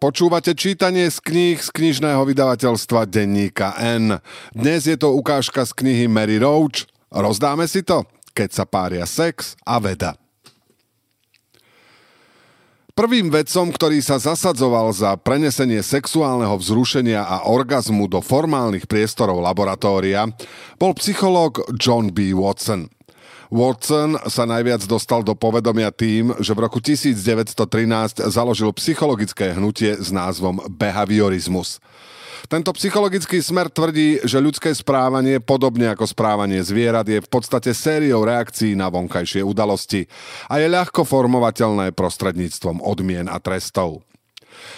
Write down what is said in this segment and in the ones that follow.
Počúvate čítanie z kníh z knižného vydavateľstva Denníka N. Dnes je to ukážka z knihy Mary Roach. Rozdáme si to, keď sa pária sex a veda. Prvým vedcom, ktorý sa zasadzoval za prenesenie sexuálneho vzrušenia a orgazmu do formálnych priestorov laboratória, bol psychológ John B. Watson – Watson sa najviac dostal do povedomia tým, že v roku 1913 založil psychologické hnutie s názvom behaviorizmus. Tento psychologický smer tvrdí, že ľudské správanie, podobne ako správanie zvierat, je v podstate sériou reakcií na vonkajšie udalosti a je ľahko formovateľné prostredníctvom odmien a trestov.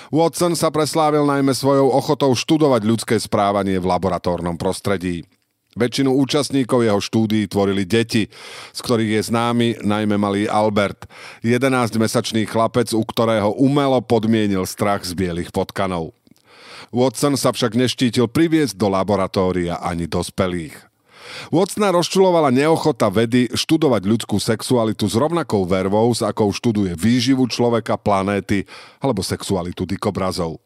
Watson sa preslávil najmä svojou ochotou študovať ľudské správanie v laboratórnom prostredí. Väčšinu účastníkov jeho štúdií tvorili deti, z ktorých je známy najmä malý Albert, 11-mesačný chlapec, u ktorého umelo podmienil strach z bielých potkanov. Watson sa však neštítil priviesť do laboratória ani dospelých. Watsona rozčulovala neochota vedy študovať ľudskú sexualitu s rovnakou vervou, s akou študuje výživu človeka, planéty alebo sexualitu dikobrazov.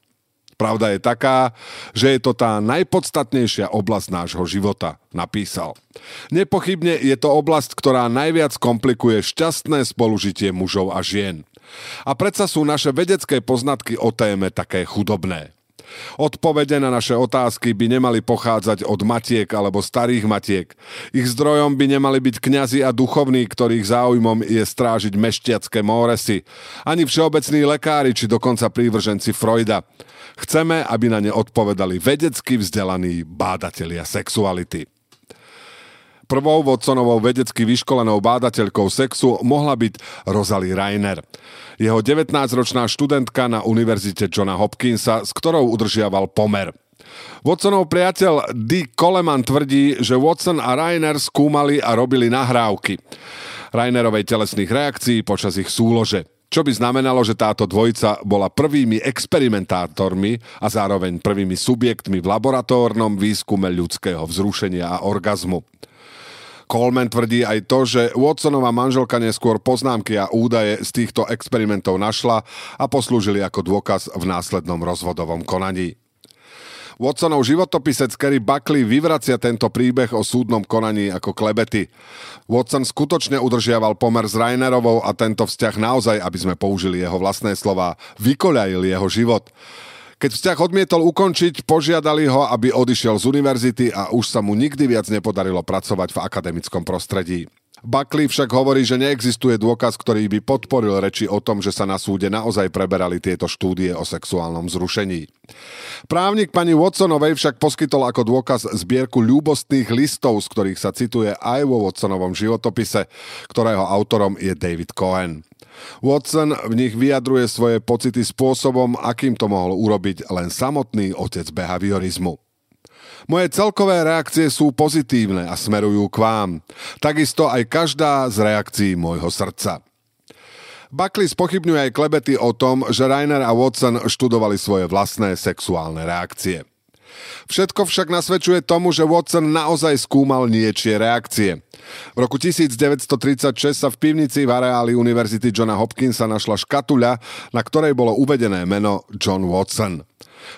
Pravda je taká, že je to tá najpodstatnejšia oblasť nášho života, napísal. Nepochybne je to oblasť, ktorá najviac komplikuje šťastné spolužitie mužov a žien. A predsa sú naše vedecké poznatky o téme také chudobné. Odpovede na naše otázky by nemali pochádzať od matiek alebo starých matiek. Ich zdrojom by nemali byť kňazi a duchovní, ktorých záujmom je strážiť meštiacké móresy. Ani všeobecní lekári, či dokonca prívrženci Freuda. Chceme, aby na ne odpovedali vedecky vzdelaní bádatelia sexuality. Prvou Watsonovou vedecky vyškolenou bádateľkou sexu mohla byť Rosalie Rainer. Jeho 19-ročná študentka na univerzite Johna Hopkinsa, s ktorou udržiaval pomer. Watsonov priateľ Dick Coleman tvrdí, že Watson a Rainer skúmali a robili nahrávky Rainerovej telesných reakcií počas ich súlože. Čo by znamenalo, že táto dvojica bola prvými experimentátormi a zároveň prvými subjektmi v laboratórnom výskume ľudského vzrušenia a orgazmu. Coleman tvrdí aj to, že Watsonová manželka neskôr poznámky a údaje z týchto experimentov našla a poslúžili ako dôkaz v následnom rozvodovom konaní. Watsonov životopisec Kerry Buckley vyvracia tento príbeh o súdnom konaní ako klebety. Watson skutočne udržiaval pomer s Rainerovou a tento vzťah naozaj, aby sme použili jeho vlastné slova, vykoľajil jeho život. Keď vzťah odmietol ukončiť, požiadali ho, aby odišiel z univerzity a už sa mu nikdy viac nepodarilo pracovať v akademickom prostredí. Buckley však hovorí, že neexistuje dôkaz, ktorý by podporil reči o tom, že sa na súde naozaj preberali tieto štúdie o sexuálnom zrušení. Právnik pani Watsonovej však poskytol ako dôkaz zbierku ľúbostných listov, z ktorých sa cituje aj vo Watsonovom životopise, ktorého autorom je David Cohen. Watson v nich vyjadruje svoje pocity spôsobom, akým to mohol urobiť len samotný otec behaviorizmu. Moje celkové reakcie sú pozitívne a smerujú k vám. Takisto aj každá z reakcií môjho srdca. Buckley spochybňuje aj klebety o tom, že Rainer a Watson študovali svoje vlastné sexuálne reakcie. Všetko však nasvedčuje tomu, že Watson naozaj skúmal niečie reakcie. V roku 1936 sa v pivnici v areáli Univerzity Johna Hopkinsa našla škatuľa, na ktorej bolo uvedené meno John Watson.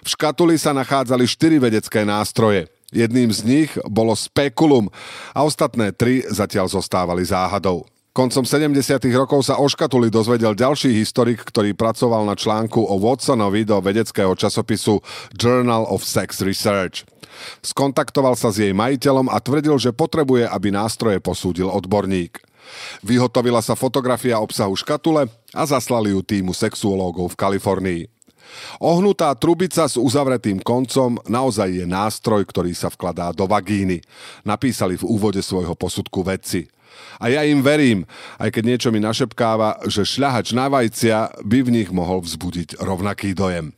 V škatuli sa nachádzali štyri vedecké nástroje. Jedným z nich bolo spekulum a ostatné tri zatiaľ zostávali záhadou. Koncom 70. rokov sa o škatuli dozvedel ďalší historik, ktorý pracoval na článku o Watsonovi do vedeckého časopisu Journal of Sex Research. Skontaktoval sa s jej majiteľom a tvrdil, že potrebuje, aby nástroje posúdil odborník. Vyhotovila sa fotografia obsahu škatule a zaslali ju týmu sexuológov v Kalifornii. Ohnutá trubica s uzavretým koncom naozaj je nástroj, ktorý sa vkladá do vagíny. Napísali v úvode svojho posudku vedci. A ja im verím, aj keď niečo mi našepkáva, že šľahač na vajcia by v nich mohol vzbudiť rovnaký dojem.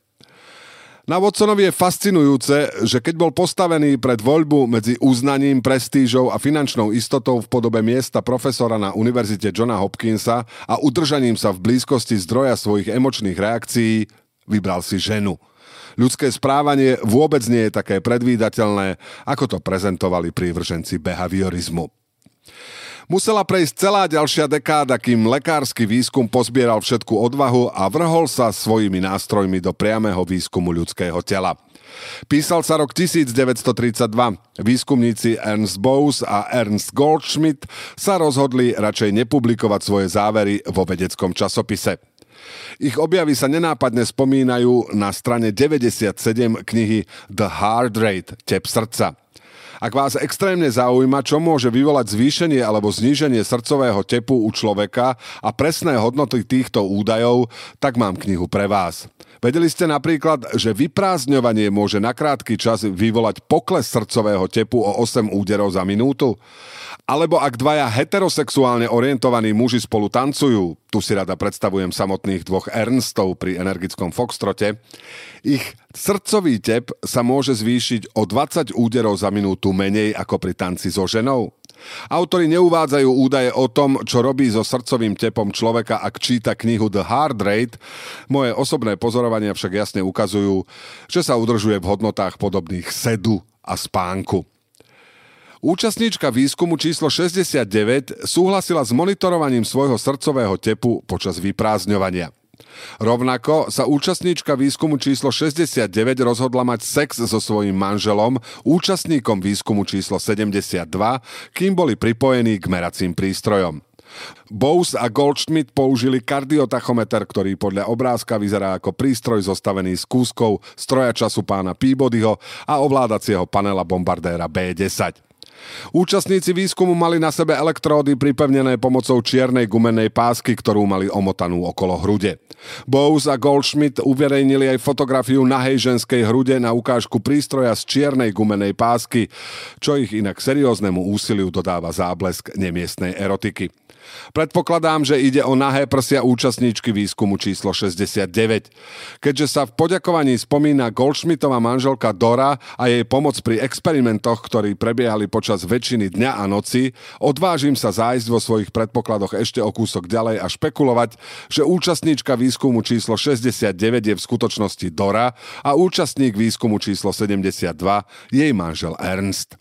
Na Watsonovi je fascinujúce, že keď bol postavený pred voľbu medzi uznaním, prestížou a finančnou istotou v podobe miesta profesora na Univerzite Johna Hopkinsa a udržaním sa v blízkosti zdroja svojich emočných reakcií, vybral si ženu. Ľudské správanie vôbec nie je také predvídateľné, ako to prezentovali prívrženci behaviorizmu. Musela prejsť celá ďalšia dekáda, kým lekársky výskum pozbieral všetku odvahu a vrhol sa svojimi nástrojmi do priamého výskumu ľudského tela. Písal sa rok 1932. Výskumníci Ernst Bose a Ernst Goldschmidt sa rozhodli radšej nepublikovať svoje závery vo vedeckom časopise. Ich objavy sa nenápadne spomínajú na strane 97 knihy The Heart Rate, tep srdca. Ak vás extrémne zaujíma, čo môže vyvolať zvýšenie alebo zníženie srdcového tepu u človeka a presné hodnoty týchto údajov, tak mám knihu pre vás. Vedeli ste napríklad, že vyprázdňovanie môže na krátky čas vyvolať pokles srdcového tepu o 8 úderov za minútu? Alebo ak dvaja heterosexuálne orientovaní muži spolu tancujú, tu si rada predstavujem samotných dvoch Ernstov pri energickom foxtrote, ich srdcový tep sa môže zvýšiť o 20 úderov za minútu menej ako pri tanci so ženou? Autori neuvádzajú údaje o tom, čo robí so srdcovým tepom človeka, ak číta knihu The Heart Rate. Moje osobné pozorovania však jasne ukazujú, že sa udržuje v hodnotách podobných sedu a spánku. Účastníčka výskumu číslo 69 súhlasila s monitorovaním svojho srdcového tepu počas vyprázdňovania. Rovnako sa účastníčka výskumu číslo 69 rozhodla mať sex so svojím manželom, účastníkom výskumu číslo 72, kým boli pripojení k meracím prístrojom. Bose a Goldschmidt použili kardiotachometer, ktorý podľa obrázka vyzerá ako prístroj zostavený z kúskov stroja času pána Peabodyho a ovládacieho panela bombardéra B-10. Účastníci výskumu mali na sebe elektródy pripevnené pomocou čiernej gumenej pásky, ktorú mali omotanú okolo hrude. Bose a Goldschmidt uverejnili aj fotografiu nahej ženskej hrude na ukážku prístroja z čiernej gumenej pásky, čo ich inak serióznemu úsiliu dodáva záblesk nemiestnej erotiky. Predpokladám, že ide o nahé prsia účastníčky výskumu číslo 69. Keďže sa v poďakovaní spomína Goldschmidtová manželka Dora a jej pomoc pri experimentoch, ktorí prebiehali počas väčšiny dňa a noci, odvážim sa zájsť vo svojich predpokladoch ešte o kúsok ďalej a špekulovať, že účastníčka výskumu číslo 69 je v skutočnosti Dora a účastník výskumu číslo 72 jej manžel Ernst.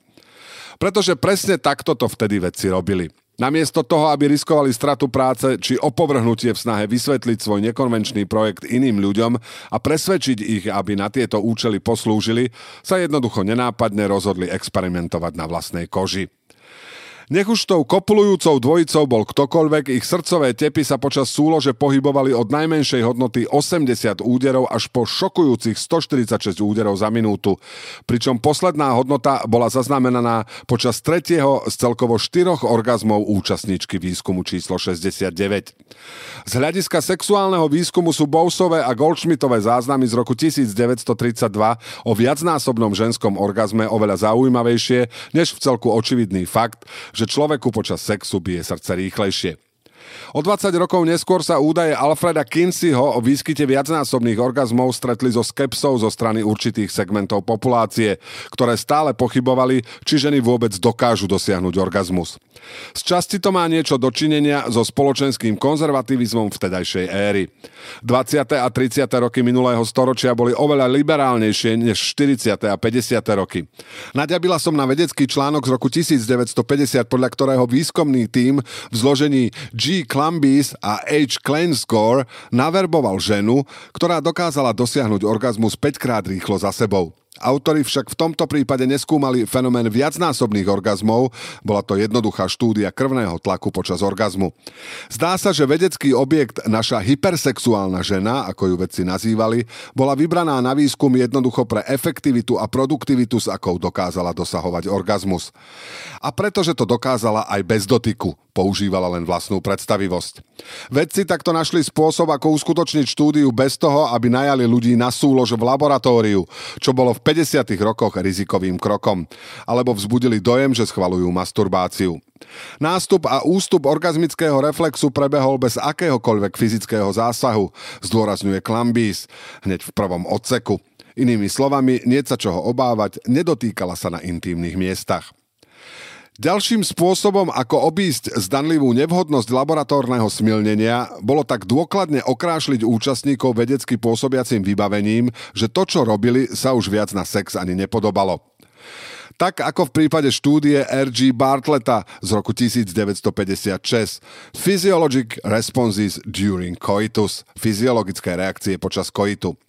Pretože presne takto to vtedy vedci robili. Namiesto toho, aby riskovali stratu práce či opovrhnutie v snahe vysvetliť svoj nekonvenčný projekt iným ľuďom a presvedčiť ich, aby na tieto účely poslúžili, sa jednoducho nenápadne rozhodli experimentovať na vlastnej koži. Nech už tou kopulujúcou dvojicou bol ktokoľvek, ich srdcové tepy sa počas súlože pohybovali od najmenšej hodnoty 80 úderov až po šokujúcich 146 úderov za minútu, pričom posledná hodnota bola zaznamenaná počas tretieho z celkovo štyroch orgazmov účastníčky výskumu číslo 69. Z hľadiska sexuálneho výskumu sú Bousové a Goldschmidtové záznamy z roku 1932 o viacnásobnom ženskom orgazme oveľa zaujímavejšie, než v celku očividný fakt, že človeku počas sexu bije srdce rýchlejšie. O 20 rokov neskôr sa údaje Alfreda Kinseyho o výskyte viacnásobných orgazmov stretli so skepsou zo strany určitých segmentov populácie, ktoré stále pochybovali, či ženy vôbec dokážu dosiahnuť orgazmus. Z časti to má niečo dočinenia so spoločenským konzervativizmom vtedajšej éry. 20. a 30. roky minulého storočia boli oveľa liberálnejšie než 40. a 50. roky. Naďabila som na vedecký článok z roku 1950, podľa ktorého výskumný tím v zložení G. Clumbies a H. Klainscore naverboval ženu, ktorá dokázala dosiahnuť orgazmus 5 krát rýchlo za sebou. Autori však v tomto prípade neskúmali fenomén viacnásobných orgazmov, bola to jednoduchá štúdia krvného tlaku počas orgazmu. Zdá sa, že vedecký objekt naša hypersexuálna žena, ako ju vedci nazývali, bola vybraná na výskum jednoducho pre efektivitu a produktivitu, s akou dokázala dosahovať orgazmus. A pretože to dokázala aj bez dotyku, používala len vlastnú predstavivosť. Vedci takto našli spôsob, ako uskutočniť štúdiu bez toho, aby najali ľudí na súlož v laboratóriu, čo bolo v 50. rokoch rizikovým krokom, alebo vzbudili dojem, že schvalujú masturbáciu. Nástup a ústup orgazmického reflexu prebehol bez akéhokoľvek fyzického zásahu, zdôrazňuje Klambís hneď v prvom odseku. Inými slovami, nie sa čoho obávať, nedotýkala sa na intímnych miestach. Ďalším spôsobom, ako obísť zdanlivú nevhodnosť laboratórneho smilnenia, bolo tak dôkladne okrášliť účastníkov vedecky pôsobiacim vybavením, že to, čo robili, sa už viac na sex ani nepodobalo. Tak ako v prípade štúdie R.G. Bartleta z roku 1956 Physiologic Responses During Coitus, fyziologické reakcie počas koitu.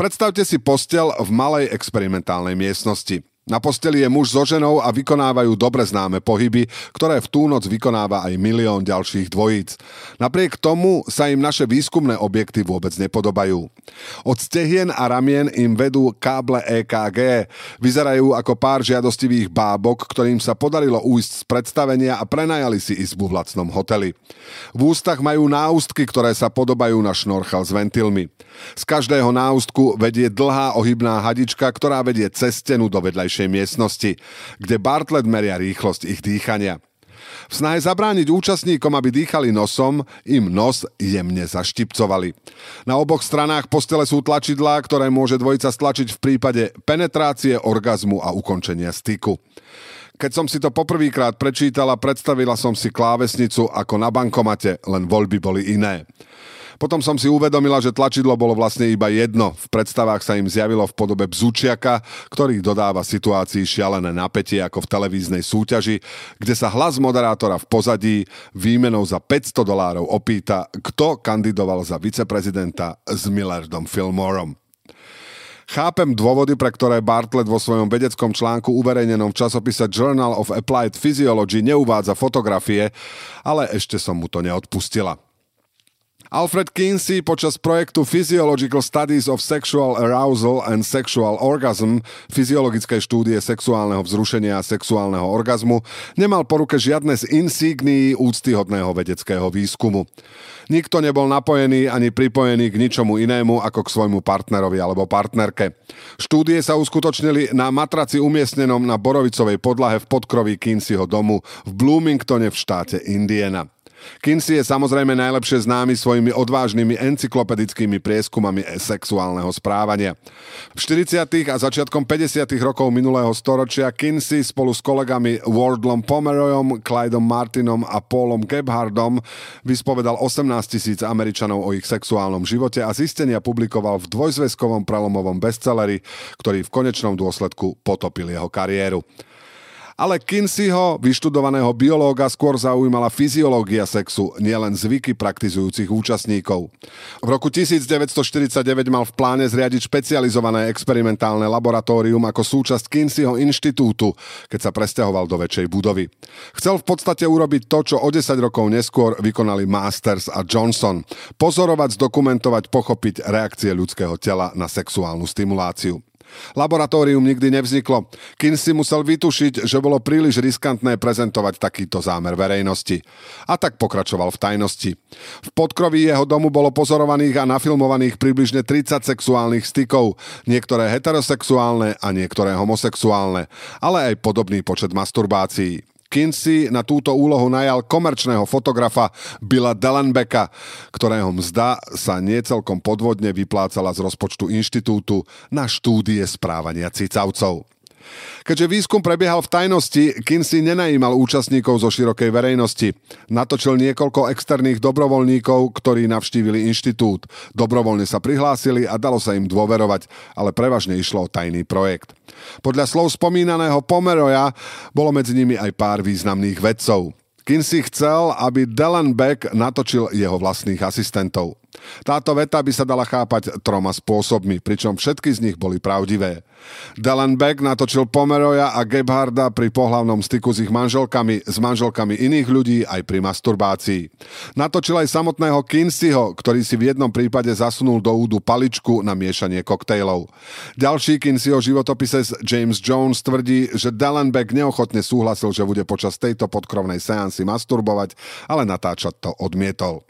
Predstavte si postel v malej experimentálnej miestnosti. Na posteli je muž so ženou a vykonávajú dobre známe pohyby, ktoré v tú noc vykonáva aj milión ďalších dvojíc. Napriek tomu sa im naše výskumné objekty vôbec nepodobajú. Od stehien a ramien im vedú káble EKG. Vyzerajú ako pár žiadostivých bábok, ktorým sa podarilo újsť z predstavenia a prenajali si izbu v lacnom hoteli. V ústach majú náustky, ktoré sa podobajú na šnorchal s ventilmi. Z každého náustku vedie dlhá ohybná hadička, ktorá vedie cez stenu do vedľajšej vedľajšej miestnosti, kde Bartlett meria rýchlosť ich dýchania. V snahe zabrániť účastníkom, aby dýchali nosom, im nos jemne zaštipcovali. Na oboch stranách postele sú tlačidlá, ktoré môže dvojica stlačiť v prípade penetrácie, orgazmu a ukončenia styku. Keď som si to poprvýkrát prečítala, predstavila som si klávesnicu ako na bankomate, len voľby boli iné. Potom som si uvedomila, že tlačidlo bolo vlastne iba jedno. V predstavách sa im zjavilo v podobe bzučiaka, ktorý dodáva situácii šialené napätie ako v televíznej súťaži, kde sa hlas moderátora v pozadí výmenou za 500 dolárov opýta, kto kandidoval za viceprezidenta s Millardom Fillmoreom. Chápem dôvody, pre ktoré Bartlett vo svojom vedeckom článku uverejnenom v časopise Journal of Applied Physiology neuvádza fotografie, ale ešte som mu to neodpustila. Alfred Kinsey počas projektu Physiological Studies of Sexual Arousal and Sexual Orgasm, fyziologické štúdie sexuálneho vzrušenia a sexuálneho orgazmu, nemal po ruke žiadne z insignií úctyhodného vedeckého výskumu. Nikto nebol napojený ani pripojený k ničomu inému ako k svojmu partnerovi alebo partnerke. Štúdie sa uskutočnili na matraci umiestnenom na borovicovej podlahe v podkroví Kinseyho domu v Bloomingtone v štáte Indiana. Kinsey je samozrejme najlepšie známy svojimi odvážnymi encyklopedickými prieskumami sexuálneho správania. V 40. a začiatkom 50. rokov minulého storočia Kinsey spolu s kolegami Wardlom Pomeroyom, Clydom Martinom a Paulom Gebhardom vyspovedal 18 tisíc Američanov o ich sexuálnom živote a zistenia publikoval v dvojzväzkovom prelomovom bestselleri, ktorý v konečnom dôsledku potopil jeho kariéru ale Kinseyho, vyštudovaného biológa, skôr zaujímala fyziológia sexu, nielen zvyky praktizujúcich účastníkov. V roku 1949 mal v pláne zriadiť špecializované experimentálne laboratórium ako súčasť Kinseyho inštitútu, keď sa presťahoval do väčšej budovy. Chcel v podstate urobiť to, čo o 10 rokov neskôr vykonali Masters a Johnson. Pozorovať, zdokumentovať, pochopiť reakcie ľudského tela na sexuálnu stimuláciu. Laboratórium nikdy nevzniklo. Kinsey musel vytušiť, že bolo príliš riskantné prezentovať takýto zámer verejnosti. A tak pokračoval v tajnosti. V podkroví jeho domu bolo pozorovaných a nafilmovaných približne 30 sexuálnych stykov, niektoré heterosexuálne a niektoré homosexuálne, ale aj podobný počet masturbácií. Kinsey na túto úlohu najal komerčného fotografa Billa Dellenbecka, ktorého mzda sa niecelkom podvodne vyplácala z rozpočtu inštitútu na štúdie správania cicavcov. Keďže výskum prebiehal v tajnosti, Kinsey nenajímal účastníkov zo širokej verejnosti. Natočil niekoľko externých dobrovoľníkov, ktorí navštívili inštitút. Dobrovoľne sa prihlásili a dalo sa im dôverovať, ale prevažne išlo o tajný projekt. Podľa slov spomínaného Pomeroja bolo medzi nimi aj pár významných vedcov. Kinsey chcel, aby Dylan Beck natočil jeho vlastných asistentov. Táto veta by sa dala chápať troma spôsobmi, pričom všetky z nich boli pravdivé. Dylan Beck natočil Pomeroja a Gebharda pri pohlavnom styku s ich manželkami, s manželkami iných ľudí aj pri masturbácii. Natočil aj samotného Kinseyho, ktorý si v jednom prípade zasunul do údu paličku na miešanie koktejlov. Ďalší Kinseyho životopise James Jones tvrdí, že Dylan Beck neochotne súhlasil, že bude počas tejto podkrovnej seansy masturbovať, ale natáčať to odmietol.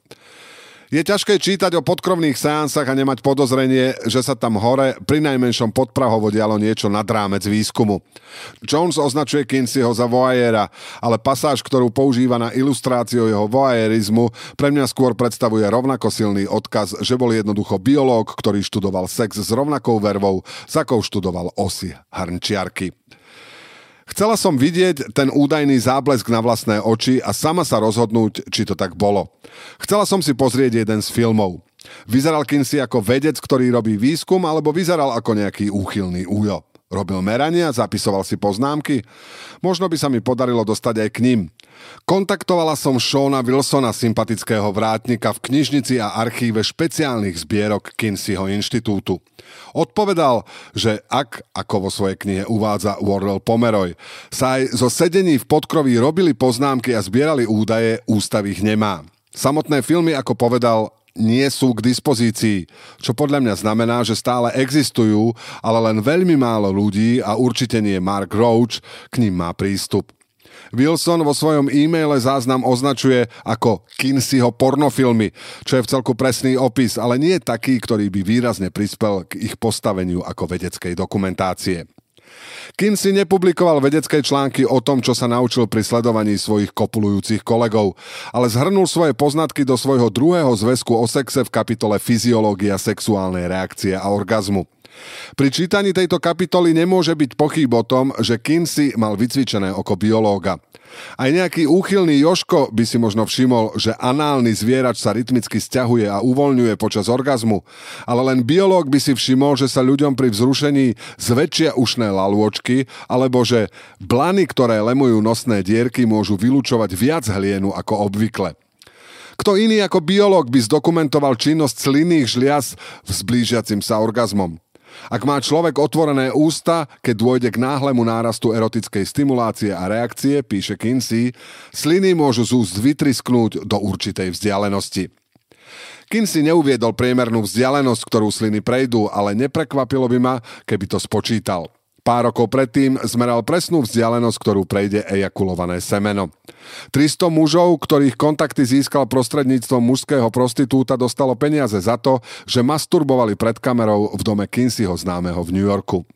Je ťažké čítať o podkrovných seansách a nemať podozrenie, že sa tam hore pri najmenšom podprahovo dialo niečo nad rámec výskumu. Jones označuje Kinseyho za voajera, ale pasáž, ktorú používa na ilustráciu jeho voajerizmu, pre mňa skôr predstavuje rovnako silný odkaz, že bol jednoducho biológ, ktorý študoval sex s rovnakou vervou, s akou študoval osy hrnčiarky. Chcela som vidieť ten údajný záblesk na vlastné oči a sama sa rozhodnúť, či to tak bolo. Chcela som si pozrieť jeden z filmov. Vyzeral Kinsey ako vedec, ktorý robí výskum, alebo vyzeral ako nejaký úchylný újo. Robil merania, zapisoval si poznámky? Možno by sa mi podarilo dostať aj k ním. Kontaktovala som Shona Wilsona, sympatického vrátnika v knižnici a archíve špeciálnych zbierok Kinseyho inštitútu. Odpovedal, že ak, ako vo svojej knihe uvádza Wardell Pomeroy, sa aj zo sedení v podkroví robili poznámky a zbierali údaje, ústav ich nemá. Samotné filmy, ako povedal, nie sú k dispozícii, čo podľa mňa znamená, že stále existujú, ale len veľmi málo ľudí a určite nie Mark Roach k ním má prístup. Wilson vo svojom e-maile záznam označuje ako Kinseyho pornofilmy, čo je v celku presný opis, ale nie taký, ktorý by výrazne prispel k ich postaveniu ako vedeckej dokumentácie. Kinsey nepublikoval vedecké články o tom, čo sa naučil pri sledovaní svojich kopulujúcich kolegov, ale zhrnul svoje poznatky do svojho druhého zväzku o sexe v kapitole Fyziológia sexuálnej reakcie a orgazmu. Pri čítaní tejto kapitoly nemôže byť pochyb o tom, že Kinsey mal vycvičené oko biológa. Aj nejaký úchylný Joško by si možno všimol, že análny zvierač sa rytmicky stiahuje a uvoľňuje počas orgazmu, ale len biológ by si všimol, že sa ľuďom pri vzrušení zväčšia ušné lalôčky, alebo že blany, ktoré lemujú nosné dierky, môžu vylúčovať viac hlienu ako obvykle. Kto iný ako biológ by zdokumentoval činnosť slinných žliaz v zblížiacim sa orgazmom? Ak má človek otvorené ústa, keď dôjde k náhlemu nárastu erotickej stimulácie a reakcie, píše Kinsey, sliny môžu z úst vytrisknúť do určitej vzdialenosti. Kinsey neuviedol priemernú vzdialenosť, ktorú sliny prejdú, ale neprekvapilo by ma, keby to spočítal. Pár rokov predtým zmeral presnú vzdialenosť, ktorú prejde ejakulované semeno. 300 mužov, ktorých kontakty získal prostredníctvom mužského prostitúta, dostalo peniaze za to, že masturbovali pred kamerou v dome Kinseyho známeho v New Yorku.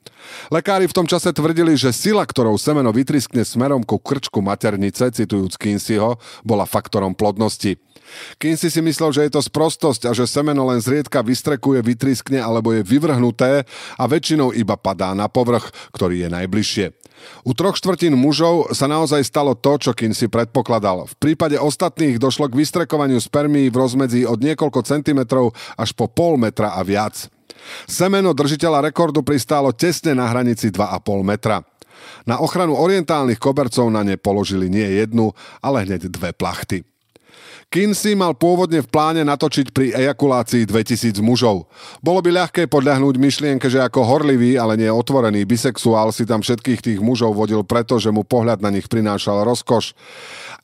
Lekári v tom čase tvrdili, že sila, ktorou semeno vytriskne smerom ku krčku maternice, citujúc Kinseyho, bola faktorom plodnosti. Kinsey si myslel, že je to sprostosť a že semeno len zriedka vystrekuje, vytriskne alebo je vyvrhnuté a väčšinou iba padá na povrch, ktorý je najbližšie. U troch štvrtín mužov sa naozaj stalo to, čo Kinsey predpokladal. V prípade ostatných došlo k vystrekovaniu spermí v rozmedzi od niekoľko centimetrov až po pol metra a viac. Semeno držiteľa rekordu pristálo tesne na hranici 2,5 metra. Na ochranu orientálnych kobercov na ne položili nie jednu, ale hneď dve plachty. Kinsey mal pôvodne v pláne natočiť pri ejakulácii 2000 mužov. Bolo by ľahké podľahnúť myšlienke, že ako horlivý, ale nie otvorený bisexuál si tam všetkých tých mužov vodil preto, že mu pohľad na nich prinášal rozkoš.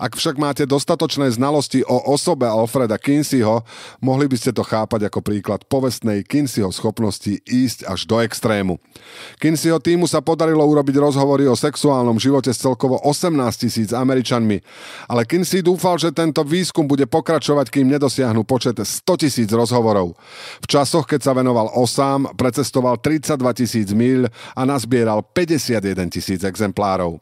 Ak však máte dostatočné znalosti o osobe Alfreda Kinseyho, mohli by ste to chápať ako príklad povestnej Kinseyho schopnosti ísť až do extrému. Kinseyho týmu sa podarilo urobiť rozhovory o sexuálnom živote s celkovo 18 tisíc Američanmi, ale Kinsey dúfal, že tento výskum bude pokračovať, kým nedosiahnu počet 100 tisíc rozhovorov. V časoch, keď sa venoval osám, precestoval 32 tisíc míľ a nazbieral 51 tisíc exemplárov.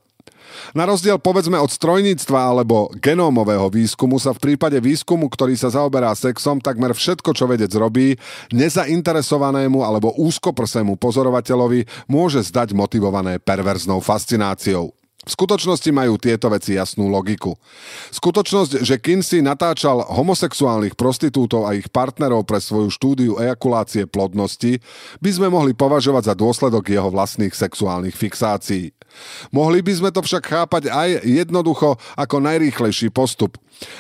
Na rozdiel povedzme od strojníctva alebo genómového výskumu sa v prípade výskumu, ktorý sa zaoberá sexom, takmer všetko, čo vedec robí, nezainteresovanému alebo úzkoprsému pozorovateľovi môže zdať motivované perverznou fascináciou. V skutočnosti majú tieto veci jasnú logiku. Skutočnosť, že Kinsey natáčal homosexuálnych prostitútov a ich partnerov pre svoju štúdiu ejakulácie plodnosti, by sme mohli považovať za dôsledok jeho vlastných sexuálnych fixácií. Mohli by sme to však chápať aj jednoducho ako najrýchlejší postup.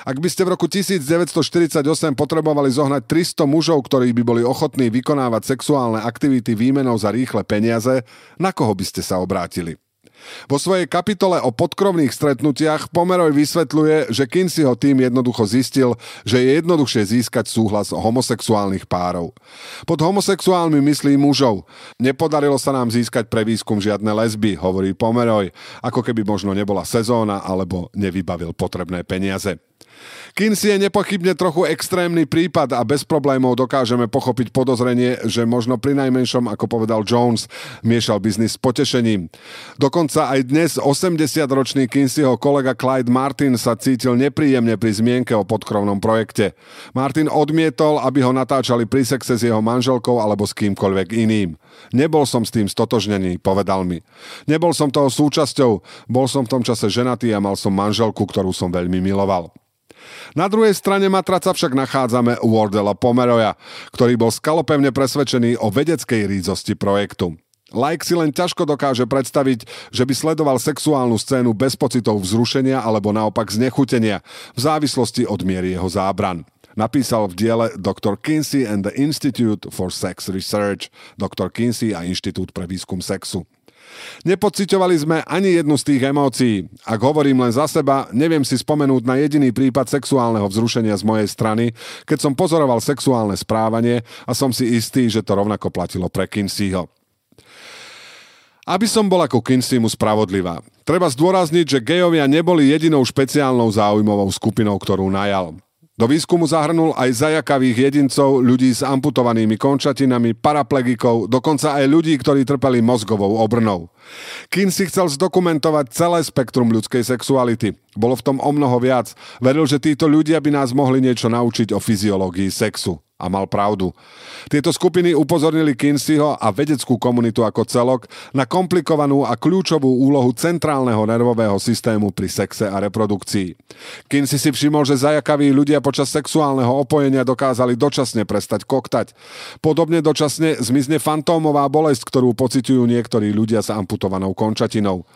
Ak by ste v roku 1948 potrebovali zohnať 300 mužov, ktorí by boli ochotní vykonávať sexuálne aktivity výmenou za rýchle peniaze, na koho by ste sa obrátili? Vo svojej kapitole o podkrovných stretnutiach Pomeroj vysvetľuje, že Kinseyho tým jednoducho zistil, že je jednoduchšie získať súhlas homosexuálnych párov. Pod homosexuálmi myslí mužov. Nepodarilo sa nám získať pre výskum žiadne lesby, hovorí Pomeroj, ako keby možno nebola sezóna alebo nevybavil potrebné peniaze. Kinsey je nepochybne trochu extrémny prípad a bez problémov dokážeme pochopiť podozrenie, že možno pri najmenšom, ako povedal Jones, miešal biznis s potešením. Dokonca aj dnes 80-ročný Kinseyho kolega Clyde Martin sa cítil nepríjemne pri zmienke o podkrovnom projekte. Martin odmietol, aby ho natáčali pri sexe s jeho manželkou alebo s kýmkoľvek iným. Nebol som s tým stotožnený, povedal mi. Nebol som toho súčasťou, bol som v tom čase ženatý a mal som manželku, ktorú som veľmi miloval. Na druhej strane matraca však nachádzame Wardella Pomeroya, ktorý bol skalopevne presvedčený o vedeckej rízosti projektu. Like si len ťažko dokáže predstaviť, že by sledoval sexuálnu scénu bez pocitov vzrušenia alebo naopak znechutenia, v závislosti od miery jeho zábran. Napísal v diele Dr. Kinsey and the Institute for Sex Research, Dr. Kinsey a Inštitút pre výskum sexu. Nepociťovali sme ani jednu z tých emócií. Ak hovorím len za seba, neviem si spomenúť na jediný prípad sexuálneho vzrušenia z mojej strany, keď som pozoroval sexuálne správanie a som si istý, že to rovnako platilo pre Kinseyho. Aby som bol ako Kinseymu spravodlivá. Treba zdôrazniť, že gejovia neboli jedinou špeciálnou záujmovou skupinou, ktorú najal. Do výskumu zahrnul aj zajakavých jedincov, ľudí s amputovanými končatinami, paraplegikov, dokonca aj ľudí, ktorí trpeli mozgovou obrnou. si chcel zdokumentovať celé spektrum ľudskej sexuality. Bolo v tom o mnoho viac. Veril, že títo ľudia by nás mohli niečo naučiť o fyziológii sexu. A mal pravdu. Tieto skupiny upozornili Kinseyho a vedeckú komunitu ako celok na komplikovanú a kľúčovú úlohu centrálneho nervového systému pri sexe a reprodukcii. Kinsey si všimol, že zajakaví ľudia počas sexuálneho opojenia dokázali dočasne prestať koktať. Podobne dočasne zmizne fantómová bolesť, ktorú pociťujú niektorí ľudia s amputovanou končatinou.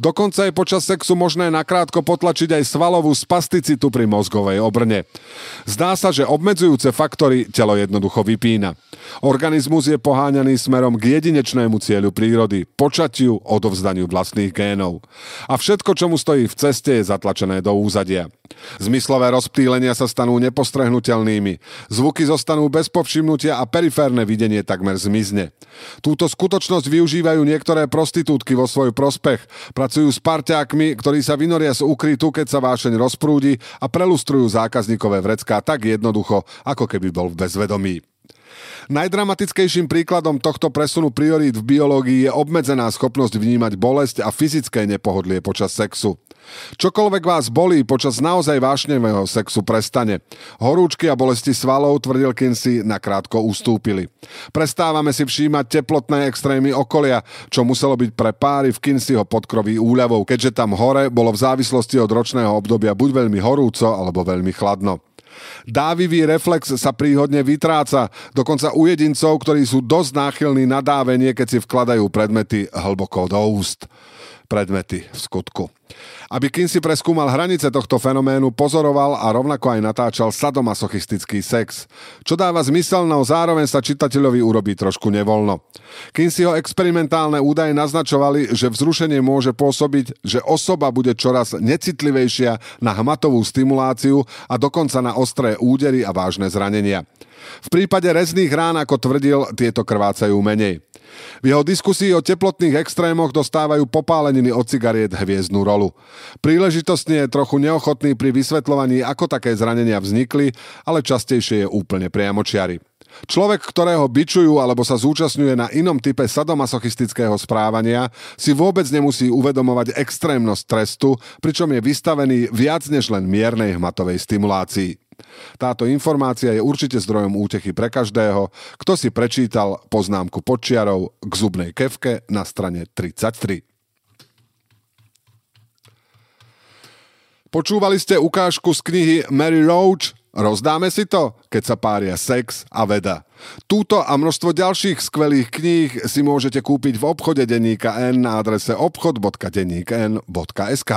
Dokonca je počas sexu možné nakrátko potlačiť aj svalovú spasticitu pri mozgovej obrne. Zdá sa, že obmedzujúce faktory telo jednoducho vypína. Organizmus je poháňaný smerom k jedinečnému cieľu prírody, počatiu, odovzdaniu vlastných génov. A všetko, čo mu stojí v ceste, je zatlačené do úzadia. Zmyslové rozptýlenia sa stanú nepostrehnutelnými, zvuky zostanú bez povšimnutia a periférne videnie takmer zmizne. Túto skutočnosť využívajú niektoré prostitútky vo svoj prospech, pracujú s parťákmi, ktorí sa vynoria z ukrytu, keď sa vášeň rozprúdi a prelustrujú zákazníkové vrecká tak jednoducho, ako keby bol v bezvedomí. Najdramatickejším príkladom tohto presunu priorít v biológii je obmedzená schopnosť vnímať bolesť a fyzické nepohodlie počas sexu. Čokoľvek vás bolí počas naozaj vášnevého sexu prestane. Horúčky a bolesti svalov, tvrdil Kinsey, nakrátko ustúpili. Prestávame si všímať teplotné extrémy okolia, čo muselo byť pre páry v Kinseyho podkroví úľavou, keďže tam hore bolo v závislosti od ročného obdobia buď veľmi horúco alebo veľmi chladno. Dávivý reflex sa príhodne vytráca, dokonca u jedincov, ktorí sú dosť náchylní na dávenie, keď si vkladajú predmety hlboko do úst predmety v skutku. Aby Kinsey preskúmal hranice tohto fenoménu, pozoroval a rovnako aj natáčal sadomasochistický sex, čo dáva zmysel, no zároveň sa čitateľovi urobí trošku nevoľno. Kinseyho experimentálne údaje naznačovali, že vzrušenie môže pôsobiť, že osoba bude čoraz necitlivejšia na hmatovú stimuláciu a dokonca na ostré údery a vážne zranenia. V prípade rezných rán, ako tvrdil, tieto krvácajú menej. V jeho diskusii o teplotných extrémoch dostávajú popáleniny od cigariet hviezdnú rolu. Príležitostne je trochu neochotný pri vysvetľovaní, ako také zranenia vznikli, ale častejšie je úplne priamočiary. Človek, ktorého bičujú alebo sa zúčastňuje na inom type sadomasochistického správania, si vôbec nemusí uvedomovať extrémnosť trestu, pričom je vystavený viac než len miernej hmatovej stimulácii. Táto informácia je určite zdrojom útechy pre každého, kto si prečítal poznámku podčiarov k zubnej kevke na strane 33. Počúvali ste ukážku z knihy Mary Roach Rozdáme si to, keď sa pária sex a veda. Túto a množstvo ďalších skvelých kníh si môžete kúpiť v obchode Denníka N na adrese obchod.denníkn.sk.